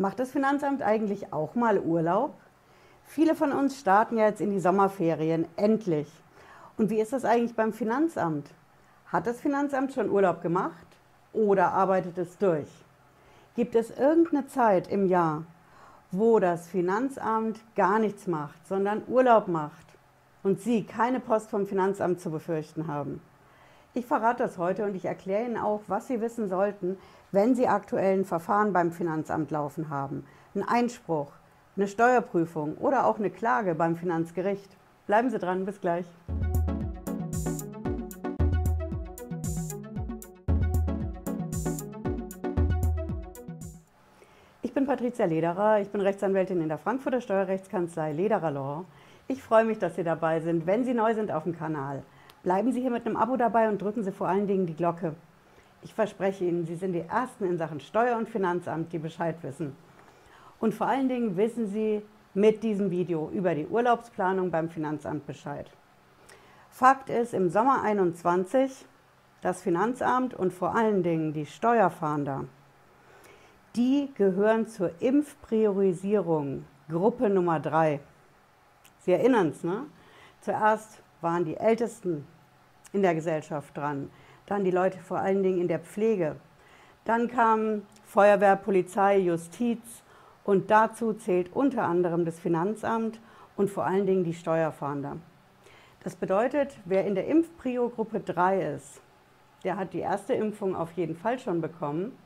Macht das Finanzamt eigentlich auch mal Urlaub? Viele von uns starten ja jetzt in die Sommerferien, endlich. Und wie ist das eigentlich beim Finanzamt? Hat das Finanzamt schon Urlaub gemacht oder arbeitet es durch? Gibt es irgendeine Zeit im Jahr, wo das Finanzamt gar nichts macht, sondern Urlaub macht und Sie keine Post vom Finanzamt zu befürchten haben? Ich verrate das heute und ich erkläre Ihnen auch, was Sie wissen sollten, wenn Sie aktuellen Verfahren beim Finanzamt laufen haben. Ein Einspruch, eine Steuerprüfung oder auch eine Klage beim Finanzgericht. Bleiben Sie dran, bis gleich. Ich bin Patricia Lederer, ich bin Rechtsanwältin in der Frankfurter Steuerrechtskanzlei Lederer Law. Ich freue mich, dass Sie dabei sind, wenn Sie neu sind auf dem Kanal. Bleiben Sie hier mit einem Abo dabei und drücken Sie vor allen Dingen die Glocke. Ich verspreche Ihnen, Sie sind die Ersten in Sachen Steuer- und Finanzamt, die Bescheid wissen. Und vor allen Dingen wissen Sie mit diesem Video über die Urlaubsplanung beim Finanzamt Bescheid. Fakt ist, im Sommer 21 das Finanzamt und vor allen Dingen die Steuerfahnder, die gehören zur Impfpriorisierung, Gruppe Nummer 3. Sie erinnern es, ne? Zuerst waren die Ältesten in der Gesellschaft dran, dann die Leute vor allen Dingen in der Pflege. Dann kamen Feuerwehr, Polizei, Justiz und dazu zählt unter anderem das Finanzamt und vor allen Dingen die Steuerfahnder. Das bedeutet, wer in der Impfprio-Gruppe 3 ist, der hat die erste Impfung auf jeden Fall schon bekommen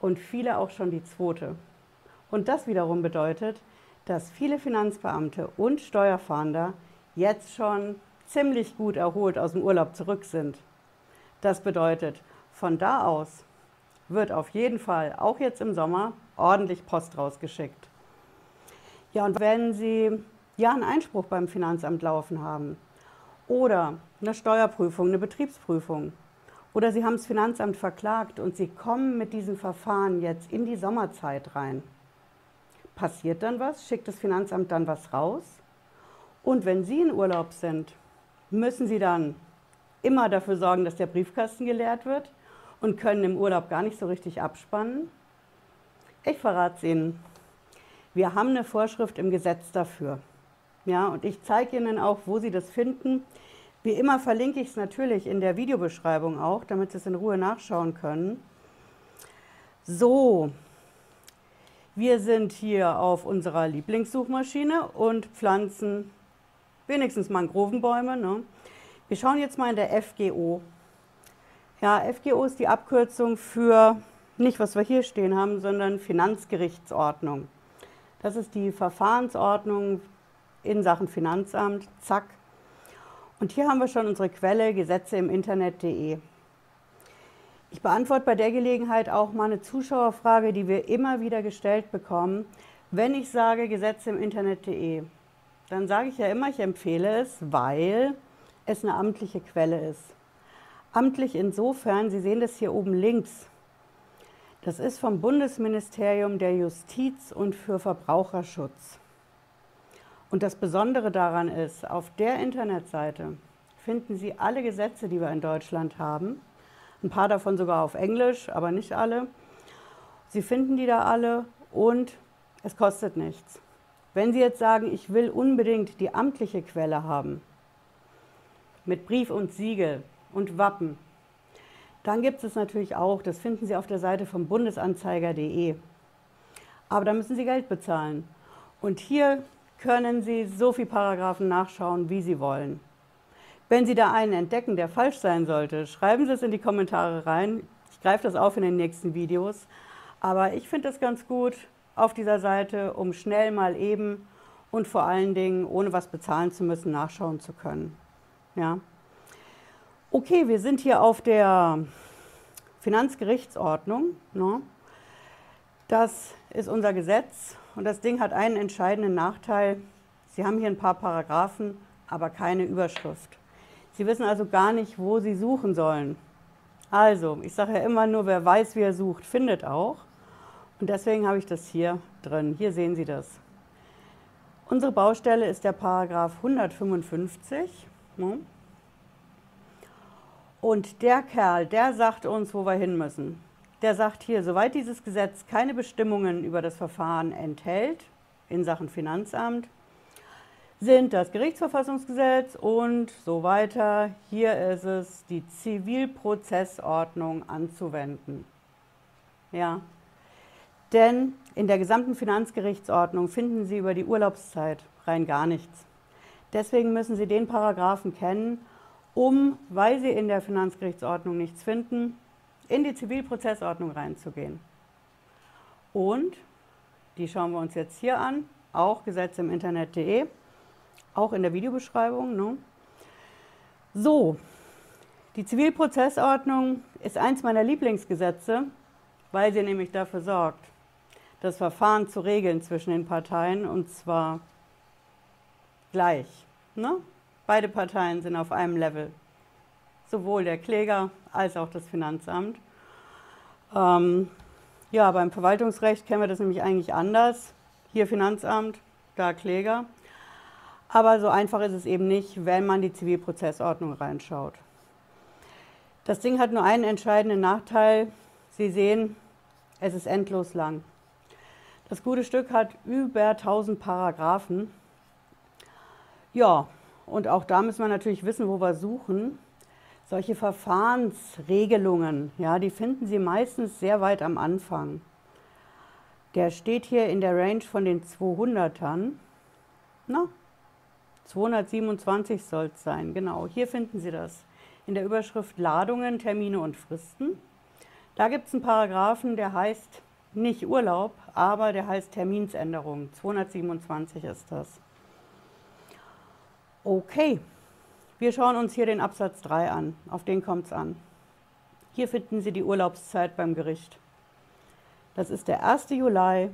und viele auch schon die zweite. Und das wiederum bedeutet, dass viele Finanzbeamte und Steuerfahnder jetzt schon ziemlich gut erholt aus dem Urlaub zurück sind. Das bedeutet, von da aus wird auf jeden Fall, auch jetzt im Sommer, ordentlich Post rausgeschickt. Ja, und wenn Sie ja einen Einspruch beim Finanzamt laufen haben oder eine Steuerprüfung, eine Betriebsprüfung oder Sie haben das Finanzamt verklagt und Sie kommen mit diesem Verfahren jetzt in die Sommerzeit rein, passiert dann was? Schickt das Finanzamt dann was raus? Und wenn Sie in Urlaub sind müssen sie dann immer dafür sorgen, dass der Briefkasten geleert wird und können im Urlaub gar nicht so richtig abspannen? Ich verrate es Ihnen. Wir haben eine Vorschrift im Gesetz dafür. Ja, und ich zeige Ihnen auch, wo Sie das finden. Wie immer verlinke ich es natürlich in der Videobeschreibung auch, damit Sie es in Ruhe nachschauen können. So, wir sind hier auf unserer Lieblingssuchmaschine und pflanzen wenigstens Mangrovenbäume. Ne? Wir schauen jetzt mal in der FGO. Ja, FGO ist die Abkürzung für nicht, was wir hier stehen haben, sondern Finanzgerichtsordnung. Das ist die Verfahrensordnung in Sachen Finanzamt. Zack. Und hier haben wir schon unsere Quelle Gesetze im Internet.de. Ich beantworte bei der Gelegenheit auch mal eine Zuschauerfrage, die wir immer wieder gestellt bekommen. Wenn ich sage Gesetze im Internet.de, dann sage ich ja immer, ich empfehle es, weil es eine amtliche Quelle ist. Amtlich insofern, Sie sehen das hier oben links, das ist vom Bundesministerium der Justiz und für Verbraucherschutz. Und das Besondere daran ist, auf der Internetseite finden Sie alle Gesetze, die wir in Deutschland haben. Ein paar davon sogar auf Englisch, aber nicht alle. Sie finden die da alle und es kostet nichts. Wenn Sie jetzt sagen, ich will unbedingt die amtliche Quelle haben, mit Brief und Siegel und Wappen, dann gibt es natürlich auch, das finden Sie auf der Seite vom bundesanzeiger.de. Aber da müssen Sie Geld bezahlen. Und hier können Sie so viele Paragraphen nachschauen, wie Sie wollen. Wenn Sie da einen entdecken, der falsch sein sollte, schreiben Sie es in die Kommentare rein. Ich greife das auf in den nächsten Videos. Aber ich finde das ganz gut, auf dieser Seite, um schnell mal eben und vor allen Dingen, ohne was bezahlen zu müssen, nachschauen zu können. Ja. Okay, wir sind hier auf der Finanzgerichtsordnung. Ne? Das ist unser Gesetz und das Ding hat einen entscheidenden Nachteil. Sie haben hier ein paar Paragraphen, aber keine Überschrift. Sie wissen also gar nicht, wo Sie suchen sollen. Also, ich sage ja immer nur, wer weiß, wie er sucht, findet auch. Und deswegen habe ich das hier drin. Hier sehen Sie das. Unsere Baustelle ist der Paragraph 155. Ne? Und der Kerl, der sagt uns, wo wir hin müssen. der sagt hier, soweit dieses Gesetz keine Bestimmungen über das Verfahren enthält in Sachen Finanzamt, sind das Gerichtsverfassungsgesetz und so weiter. Hier ist es die Zivilprozessordnung anzuwenden. Ja, denn in der gesamten Finanzgerichtsordnung finden Sie über die Urlaubszeit rein gar nichts. Deswegen müssen Sie den Paragraphen kennen, um, weil Sie in der Finanzgerichtsordnung nichts finden, in die Zivilprozessordnung reinzugehen. Und die schauen wir uns jetzt hier an, auch Gesetze im Internet.de, auch in der Videobeschreibung. Ne? So, die Zivilprozessordnung ist eins meiner Lieblingsgesetze, weil sie nämlich dafür sorgt, das Verfahren zu regeln zwischen den Parteien und zwar gleich. Ne? Beide Parteien sind auf einem Level, sowohl der Kläger als auch das Finanzamt. Ähm, ja, beim Verwaltungsrecht kennen wir das nämlich eigentlich anders. Hier Finanzamt, da Kläger. Aber so einfach ist es eben nicht, wenn man die Zivilprozessordnung reinschaut. Das Ding hat nur einen entscheidenden Nachteil. Sie sehen, es ist endlos lang. Das gute Stück hat über 1000 Paragraphen. Ja, und auch da müssen wir natürlich wissen, wo wir suchen. Solche Verfahrensregelungen, ja, die finden Sie meistens sehr weit am Anfang. Der steht hier in der Range von den 200ern. Na, 227 soll es sein, genau. Hier finden Sie das in der Überschrift Ladungen, Termine und Fristen. Da gibt es einen Paragraphen, der heißt nicht Urlaub, aber der heißt Terminsänderung. 227 ist das. Okay, wir schauen uns hier den Absatz 3 an. Auf den kommt es an. Hier finden Sie die Urlaubszeit beim Gericht. Das ist der 1. Juli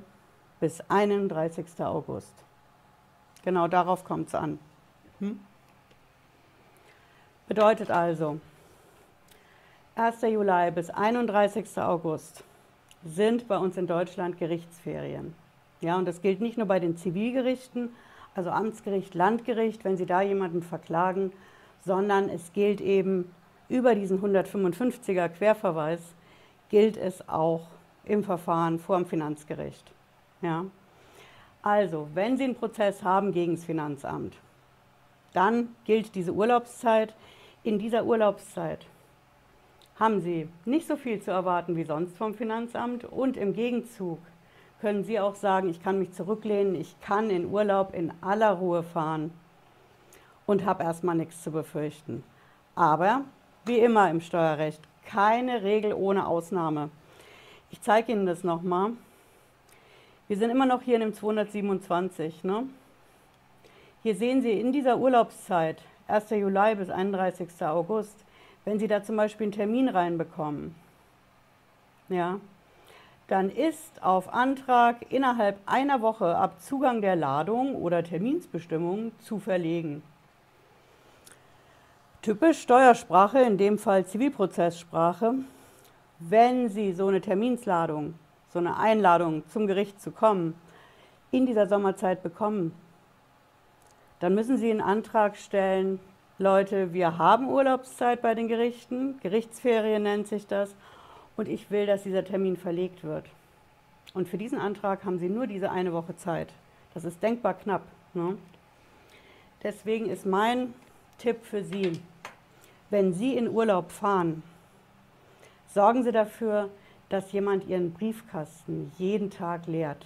bis 31. August. Genau darauf kommt es an. Hm? Bedeutet also, 1. Juli bis 31. August sind bei uns in Deutschland Gerichtsferien. Ja, und das gilt nicht nur bei den Zivilgerichten, also Amtsgericht, Landgericht, wenn Sie da jemanden verklagen, sondern es gilt eben über diesen 155er Querverweis, gilt es auch im Verfahren vor dem Finanzgericht. Ja. Also, wenn Sie einen Prozess haben gegen das Finanzamt, dann gilt diese Urlaubszeit. In dieser Urlaubszeit haben Sie nicht so viel zu erwarten wie sonst vom Finanzamt und im Gegenzug können Sie auch sagen, ich kann mich zurücklehnen, ich kann in Urlaub in aller Ruhe fahren und habe erstmal nichts zu befürchten. Aber wie immer im Steuerrecht, keine Regel ohne Ausnahme. Ich zeige Ihnen das nochmal. Wir sind immer noch hier in dem 227. Ne? Hier sehen Sie in dieser Urlaubszeit, 1. Juli bis 31. August, wenn Sie da zum Beispiel einen Termin reinbekommen, ja, dann ist auf Antrag innerhalb einer Woche ab Zugang der Ladung oder Terminsbestimmung zu verlegen. Typisch Steuersprache, in dem Fall Zivilprozesssprache, wenn Sie so eine Terminsladung, so eine Einladung zum Gericht zu kommen, in dieser Sommerzeit bekommen, dann müssen Sie einen Antrag stellen, Leute, wir haben Urlaubszeit bei den Gerichten, Gerichtsferien nennt sich das, und ich will, dass dieser Termin verlegt wird. Und für diesen Antrag haben Sie nur diese eine Woche Zeit. Das ist denkbar knapp. Ne? Deswegen ist mein Tipp für Sie, wenn Sie in Urlaub fahren, sorgen Sie dafür, dass jemand Ihren Briefkasten jeden Tag leert.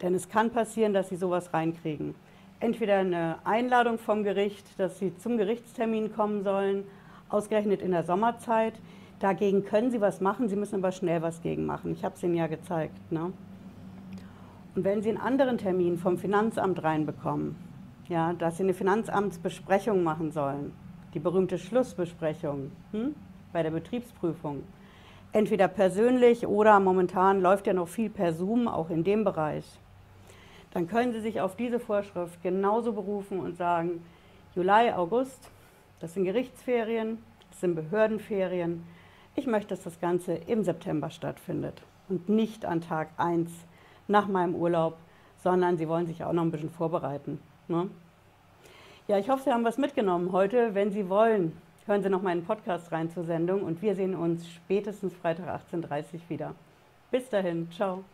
Denn es kann passieren, dass Sie sowas reinkriegen entweder eine Einladung vom Gericht, dass sie zum Gerichtstermin kommen sollen, ausgerechnet in der Sommerzeit. Dagegen können sie was machen, sie müssen aber schnell was gegen machen. Ich habe es Ihnen ja gezeigt. Ne? Und wenn Sie einen anderen Termin vom Finanzamt reinbekommen, ja, dass Sie eine Finanzamtsbesprechung machen sollen, die berühmte Schlussbesprechung hm, bei der Betriebsprüfung, entweder persönlich oder momentan läuft ja noch viel per Zoom, auch in dem Bereich dann können Sie sich auf diese Vorschrift genauso berufen und sagen, Juli, August, das sind Gerichtsferien, das sind Behördenferien. Ich möchte, dass das Ganze im September stattfindet und nicht an Tag 1 nach meinem Urlaub, sondern Sie wollen sich auch noch ein bisschen vorbereiten. Ne? Ja, ich hoffe, Sie haben was mitgenommen heute. Wenn Sie wollen, Hören Sie noch mal in den Podcast rein zur Sendung und wir sehen uns spätestens Freitag 18.30 Uhr wieder. Bis dahin, ciao.